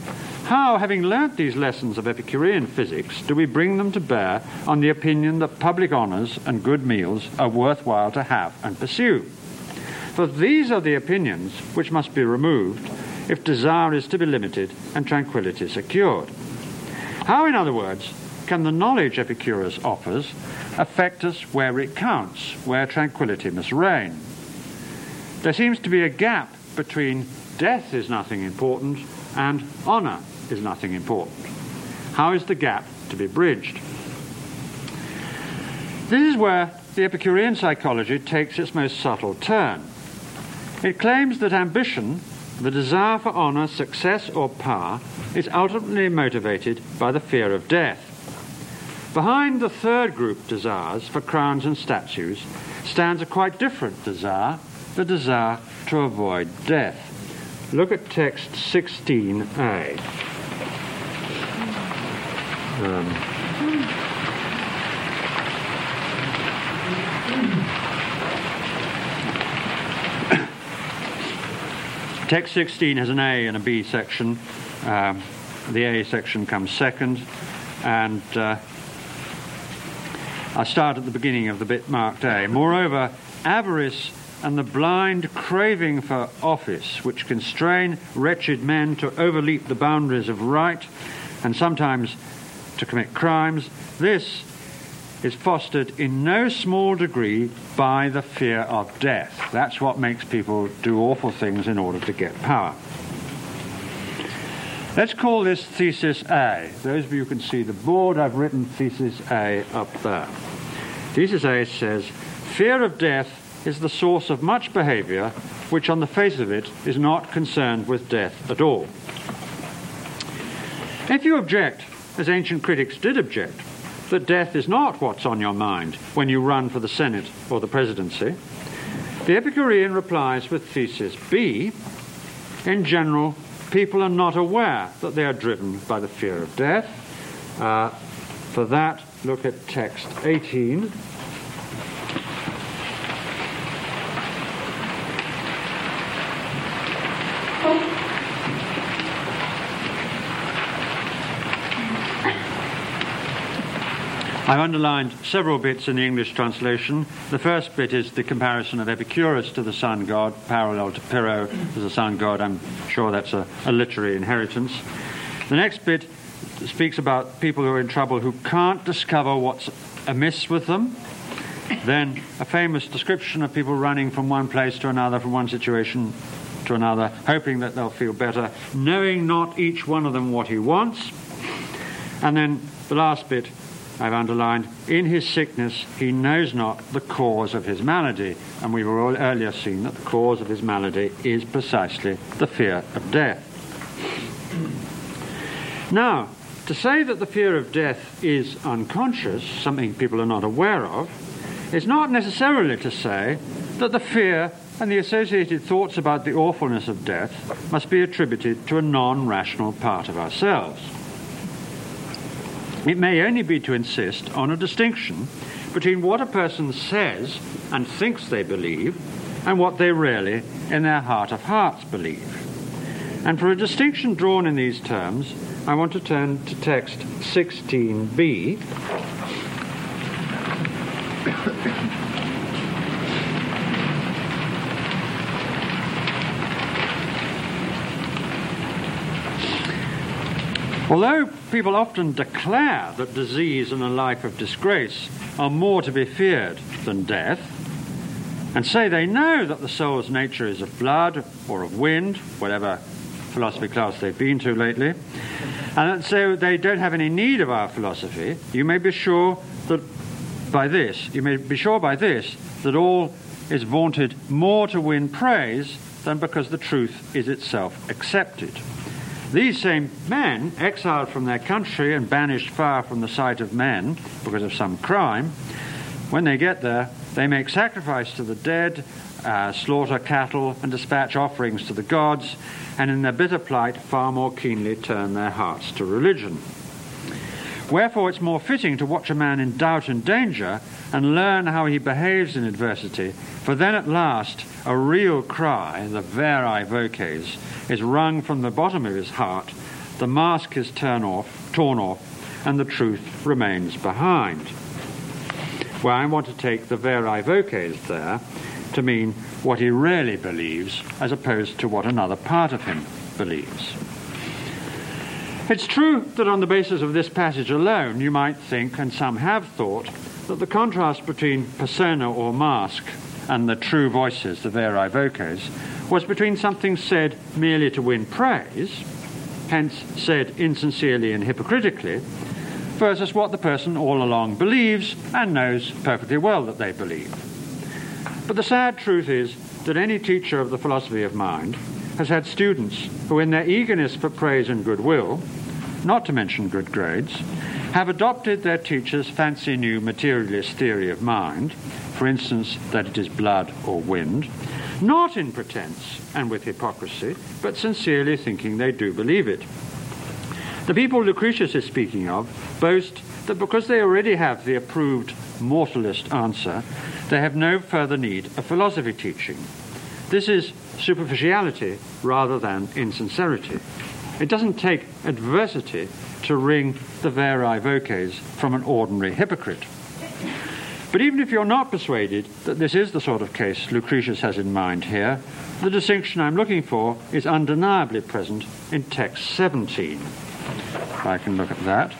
how, having learnt these lessons of Epicurean physics, do we bring them to bear on the opinion that public honours and good meals are worthwhile to have and pursue? For these are the opinions which must be removed if desire is to be limited and tranquility secured. How, in other words, can the knowledge Epicurus offers affect us where it counts, where tranquility must reign? There seems to be a gap between death is nothing important and honour is nothing important. How is the gap to be bridged? This is where the Epicurean psychology takes its most subtle turn. It claims that ambition, the desire for honour, success, or power, is ultimately motivated by the fear of death. Behind the third group desires for crowns and statues stands a quite different desire, the desire to avoid death. Look at text 16a. Um, text 16 has an A and a B section. Um, the A section comes second, and uh, I start at the beginning of the bit marked A. Moreover, avarice and the blind craving for office, which constrain wretched men to overleap the boundaries of right and sometimes to commit crimes. This is fostered in no small degree by the fear of death. That's what makes people do awful things in order to get power. Let's call this thesis A. Those of you who can see the board, I've written thesis A up there. Thesis A says, Fear of death is the source of much behavior which, on the face of it, is not concerned with death at all. If you object as ancient critics did object, that death is not what's on your mind when you run for the Senate or the presidency. The Epicurean replies with thesis B In general, people are not aware that they are driven by the fear of death. Uh, for that, look at text 18. I've underlined several bits in the English translation. The first bit is the comparison of Epicurus to the sun god, parallel to Pyrrho as a sun god. I'm sure that's a, a literary inheritance. The next bit speaks about people who are in trouble who can't discover what's amiss with them. Then a famous description of people running from one place to another, from one situation to another, hoping that they'll feel better, knowing not each one of them what he wants. And then the last bit I've underlined, in his sickness he knows not the cause of his malady. And we were all earlier seen that the cause of his malady is precisely the fear of death. Now, to say that the fear of death is unconscious, something people are not aware of, is not necessarily to say that the fear and the associated thoughts about the awfulness of death must be attributed to a non rational part of ourselves. It may only be to insist on a distinction between what a person says and thinks they believe and what they really, in their heart of hearts, believe. And for a distinction drawn in these terms, I want to turn to text 16b. Although people often declare that disease and a life of disgrace are more to be feared than death, and say they know that the soul's nature is of blood or of wind, whatever philosophy class they've been to lately, and so they don't have any need of our philosophy, you may be sure that by this, you may be sure by this, that all is vaunted more to win praise than because the truth is itself accepted. These same men, exiled from their country and banished far from the sight of men because of some crime, when they get there, they make sacrifice to the dead, uh, slaughter cattle, and dispatch offerings to the gods, and in their bitter plight far more keenly turn their hearts to religion. Wherefore it's more fitting to watch a man in doubt and danger and learn how he behaves in adversity, for then at last a real cry, the veri voces, is wrung from the bottom of his heart, the mask is torn off, torn off, and the truth remains behind. Well, I want to take the veri voces there to mean what he really believes as opposed to what another part of him believes. It's true that on the basis of this passage alone, you might think, and some have thought, that the contrast between persona or mask and the true voices, the veri voces, was between something said merely to win praise, hence said insincerely and hypocritically, versus what the person all along believes and knows perfectly well that they believe. But the sad truth is that any teacher of the philosophy of mind has had students who, in their eagerness for praise and goodwill, not to mention good grades, have adopted their teacher's fancy new materialist theory of mind, for instance, that it is blood or wind, not in pretense and with hypocrisy, but sincerely thinking they do believe it. The people Lucretius is speaking of boast that because they already have the approved mortalist answer, they have no further need of philosophy teaching. This is superficiality rather than insincerity. It doesn't take adversity to wring the veri voces from an ordinary hypocrite. But even if you're not persuaded that this is the sort of case Lucretius has in mind here, the distinction I'm looking for is undeniably present in text 17. If I can look at that.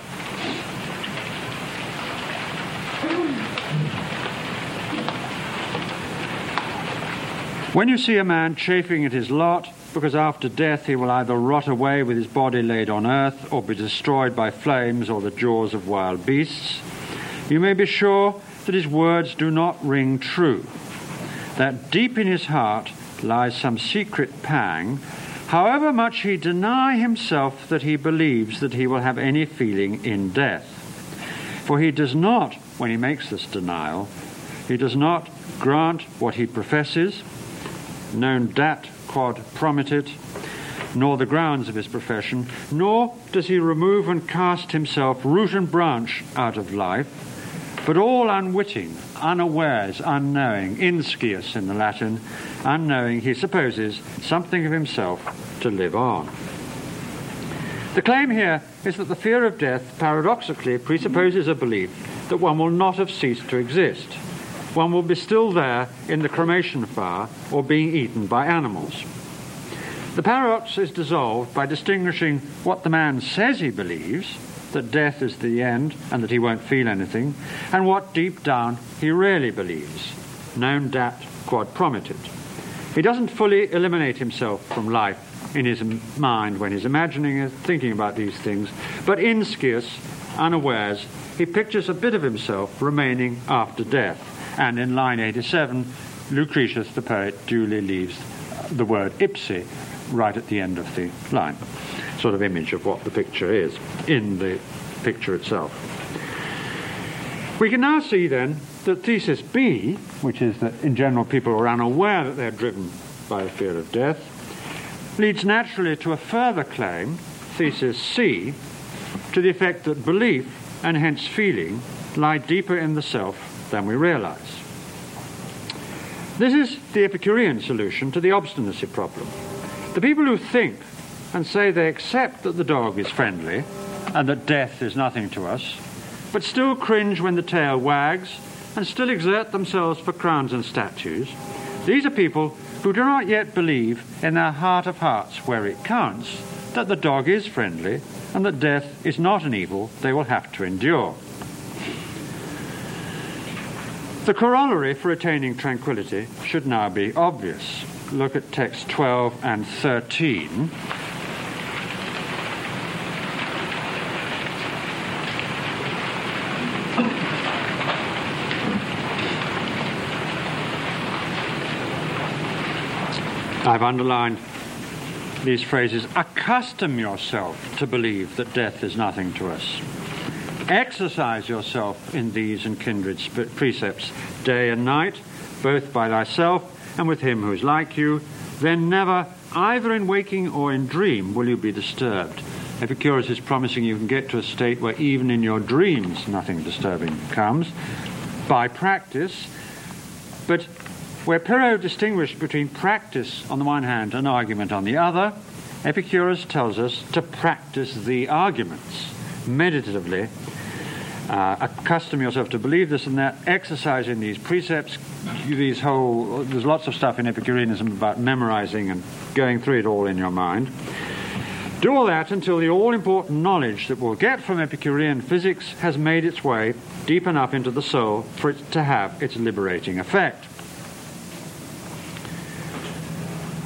When you see a man chafing at his lot, because after death he will either rot away with his body laid on earth, or be destroyed by flames or the jaws of wild beasts, you may be sure that his words do not ring true, that deep in his heart lies some secret pang, however much he deny himself that he believes that he will have any feeling in death. For he does not, when he makes this denial, he does not grant what he professes, non dat quod promittit, nor the grounds of his profession, nor does he remove and cast himself root and branch out of life, but all unwitting, unawares, unknowing, inscius in the Latin, unknowing, he supposes something of himself to live on. The claim here is that the fear of death paradoxically presupposes a belief that one will not have ceased to exist one will be still there in the cremation fire or being eaten by animals. The paradox is dissolved by distinguishing what the man says he believes, that death is the end and that he won't feel anything, and what deep down he really believes, non dat quod promittit. He doesn't fully eliminate himself from life in his mind when he's imagining and thinking about these things, but inscius, unawares, he pictures a bit of himself remaining after death. And in line 87, Lucretius, the poet, duly leaves the word ipsi right at the end of the line. Sort of image of what the picture is in the picture itself. We can now see then that thesis B, which is that in general people are unaware that they're driven by a fear of death, leads naturally to a further claim, thesis C, to the effect that belief and hence feeling lie deeper in the self than we realize. This is the Epicurean solution to the obstinacy problem. The people who think and say they accept that the dog is friendly and that death is nothing to us, but still cringe when the tail wags and still exert themselves for crowns and statues, these are people who do not yet believe in their heart of hearts, where it counts, that the dog is friendly and that death is not an evil they will have to endure. The corollary for attaining tranquility should now be obvious. Look at text 12 and 13. I've underlined these phrases accustom yourself to believe that death is nothing to us. Exercise yourself in these and kindred precepts day and night, both by thyself and with him who is like you. Then never, either in waking or in dream, will you be disturbed. Epicurus is promising you can get to a state where even in your dreams nothing disturbing comes by practice. But where Pyrrho distinguished between practice on the one hand and argument on the other, Epicurus tells us to practice the arguments meditatively. Uh, accustom yourself to believe this and that, exercising these precepts, these whole, there's lots of stuff in Epicureanism about memorizing and going through it all in your mind. Do all that until the all important knowledge that we'll get from Epicurean physics has made its way deep enough into the soul for it to have its liberating effect.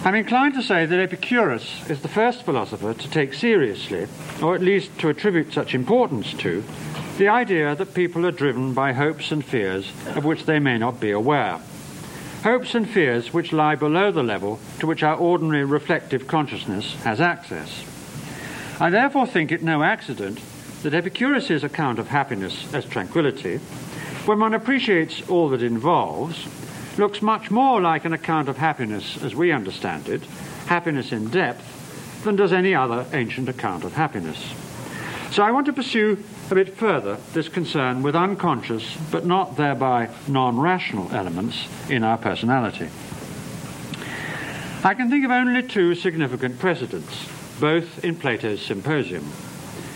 I'm inclined to say that Epicurus is the first philosopher to take seriously, or at least to attribute such importance to, the idea that people are driven by hopes and fears of which they may not be aware. Hopes and fears which lie below the level to which our ordinary reflective consciousness has access. I therefore think it no accident that Epicurus's account of happiness as tranquility, when one appreciates all that involves, looks much more like an account of happiness as we understand it, happiness in depth, than does any other ancient account of happiness. So I want to pursue a bit further this concern with unconscious but not thereby non rational elements in our personality. I can think of only two significant precedents, both in Plato's Symposium.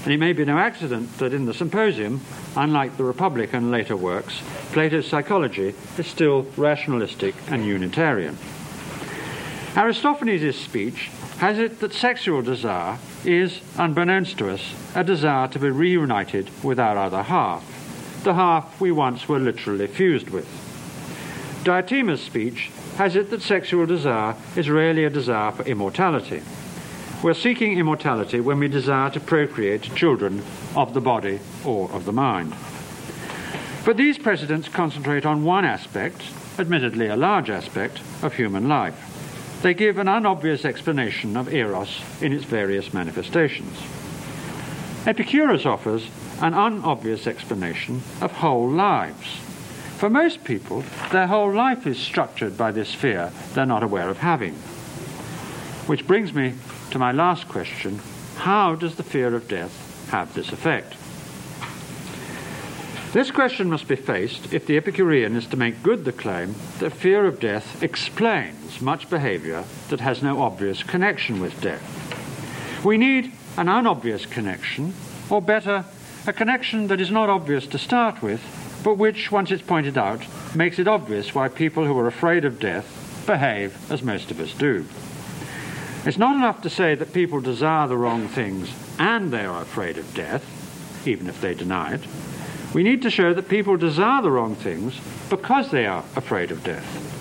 And it may be no accident that in the Symposium, unlike the Republic and later works, Plato's psychology is still rationalistic and Unitarian. Aristophanes' speech has it that sexual desire is, unbeknownst to us, a desire to be reunited with our other half, the half we once were literally fused with. Diotima's speech has it that sexual desire is really a desire for immortality, we're seeking immortality when we desire to procreate children of the body or of the mind. But these precedents concentrate on one aspect, admittedly a large aspect, of human life. They give an unobvious explanation of eros in its various manifestations. Epicurus offers an unobvious explanation of whole lives. For most people, their whole life is structured by this fear they're not aware of having. Which brings me to my last question how does the fear of death have this effect? This question must be faced if the Epicurean is to make good the claim that fear of death explains much behavior that has no obvious connection with death. We need an unobvious connection, or better, a connection that is not obvious to start with, but which, once it's pointed out, makes it obvious why people who are afraid of death behave as most of us do. It's not enough to say that people desire the wrong things and they are afraid of death, even if they deny it. We need to show that people desire the wrong things because they are afraid of death.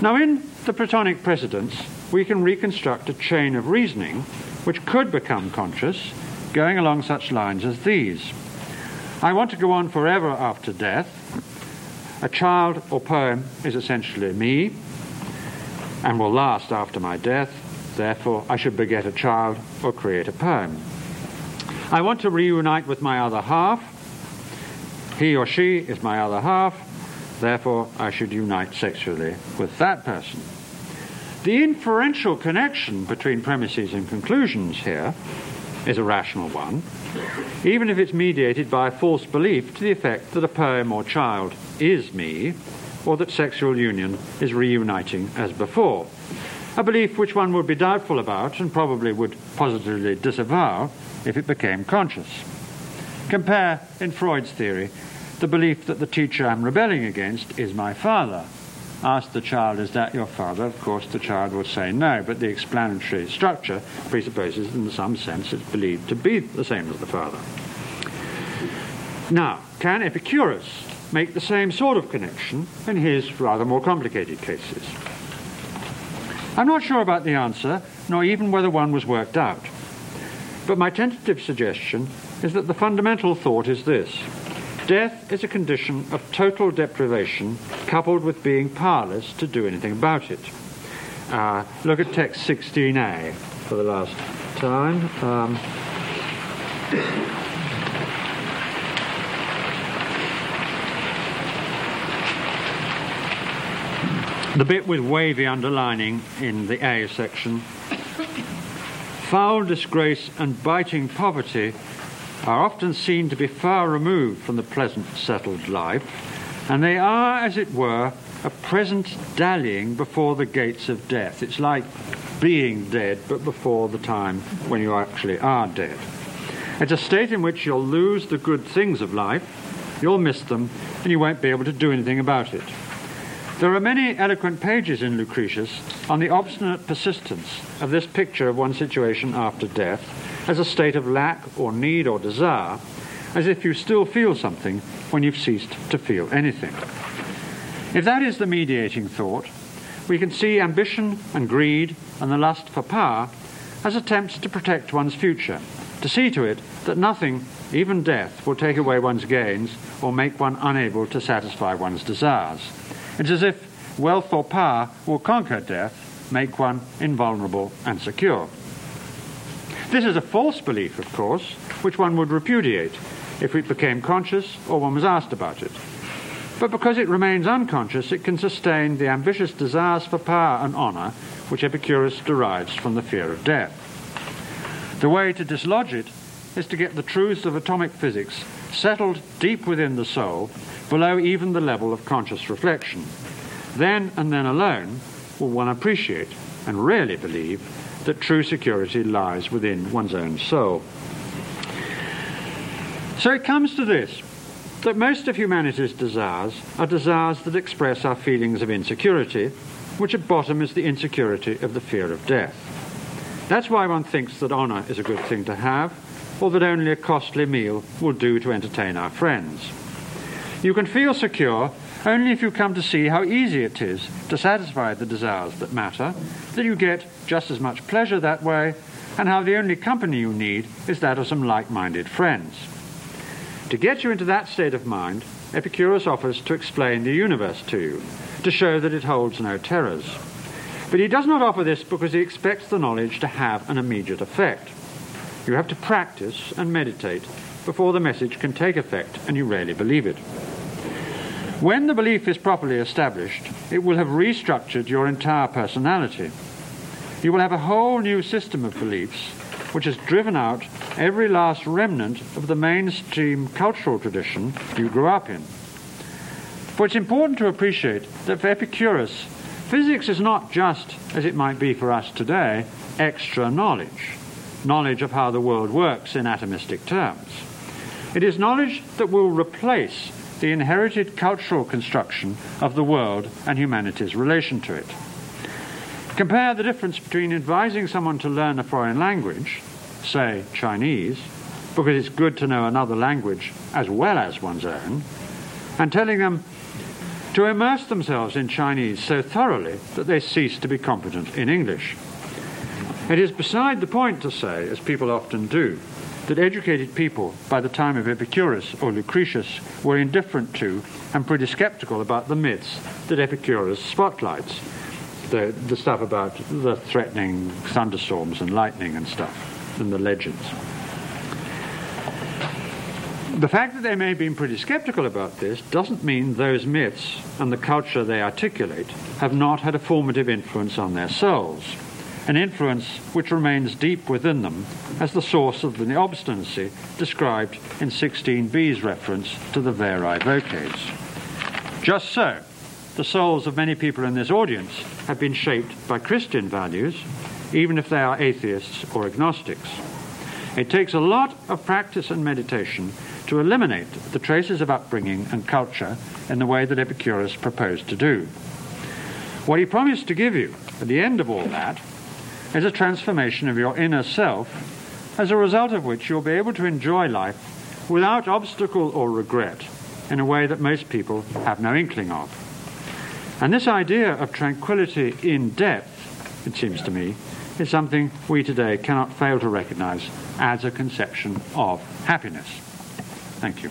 Now, in the Platonic precedents, we can reconstruct a chain of reasoning which could become conscious, going along such lines as these. I want to go on forever after death. A child or poem is essentially me and will last after my death. Therefore, I should beget a child or create a poem. I want to reunite with my other half. He or she is my other half. Therefore, I should unite sexually with that person. The inferential connection between premises and conclusions here is a rational one, even if it's mediated by a false belief to the effect that a poem or child is me or that sexual union is reuniting as before. A belief which one would be doubtful about and probably would positively disavow if it became conscious. Compare, in Freud's theory, the belief that the teacher I'm rebelling against is my father. Ask the child, is that your father? Of course, the child will say no, but the explanatory structure presupposes, in some sense, it's believed to be the same as the father. Now, can Epicurus make the same sort of connection in his rather more complicated cases? I'm not sure about the answer, nor even whether one was worked out. But my tentative suggestion is that the fundamental thought is this. Death is a condition of total deprivation coupled with being powerless to do anything about it. Uh, look at text 16a for the last time. Um, the bit with wavy underlining in the A section. Foul disgrace and biting poverty are often seen to be far removed from the pleasant settled life, and they are, as it were, a present dallying before the gates of death. It's like being dead, but before the time when you actually are dead. It's a state in which you'll lose the good things of life, you'll miss them, and you won't be able to do anything about it. There are many eloquent pages in Lucretius on the obstinate persistence of this picture of one's situation after death as a state of lack or need or desire, as if you still feel something when you've ceased to feel anything. If that is the mediating thought, we can see ambition and greed and the lust for power as attempts to protect one's future, to see to it that nothing, even death, will take away one's gains or make one unable to satisfy one's desires. It's as if wealth or power will conquer death, make one invulnerable and secure. This is a false belief, of course, which one would repudiate if it became conscious or one was asked about it. But because it remains unconscious, it can sustain the ambitious desires for power and honour which Epicurus derives from the fear of death. The way to dislodge it is to get the truths of atomic physics settled deep within the soul below even the level of conscious reflection. Then and then alone will one appreciate and really believe that true security lies within one's own soul. So it comes to this that most of humanity's desires are desires that express our feelings of insecurity, which at bottom is the insecurity of the fear of death. That's why one thinks that honour is a good thing to have, or that only a costly meal will do to entertain our friends. You can feel secure only if you come to see how easy it is to satisfy the desires that matter, that you get just as much pleasure that way, and how the only company you need is that of some like minded friends. To get you into that state of mind, Epicurus offers to explain the universe to you, to show that it holds no terrors. But he does not offer this because he expects the knowledge to have an immediate effect. You have to practice and meditate before the message can take effect and you really believe it. When the belief is properly established, it will have restructured your entire personality. You will have a whole new system of beliefs which has driven out every last remnant of the mainstream cultural tradition you grew up in. For it's important to appreciate that for Epicurus, physics is not just, as it might be for us today, extra knowledge, knowledge of how the world works in atomistic terms. It is knowledge that will replace the inherited cultural construction of the world and humanity's relation to it. Compare the difference between advising someone to learn a foreign language, say Chinese, because it's good to know another language as well as one's own, and telling them to immerse themselves in Chinese so thoroughly that they cease to be competent in English. It is beside the point to say, as people often do, that educated people by the time of Epicurus or Lucretius were indifferent to and pretty skeptical about the myths that Epicurus spotlights. The, the stuff about the threatening thunderstorms and lightning and stuff, and the legends. The fact that they may have been pretty skeptical about this doesn't mean those myths and the culture they articulate have not had a formative influence on their souls an influence which remains deep within them as the source of the obstinacy described in 16b's reference to the veri voces. Just so, the souls of many people in this audience have been shaped by Christian values, even if they are atheists or agnostics. It takes a lot of practice and meditation to eliminate the traces of upbringing and culture in the way that Epicurus proposed to do. What he promised to give you at the end of all that is a transformation of your inner self, as a result of which you'll be able to enjoy life without obstacle or regret, in a way that most people have no inkling of. And this idea of tranquility in depth, it seems to me, is something we today cannot fail to recognize as a conception of happiness. Thank you.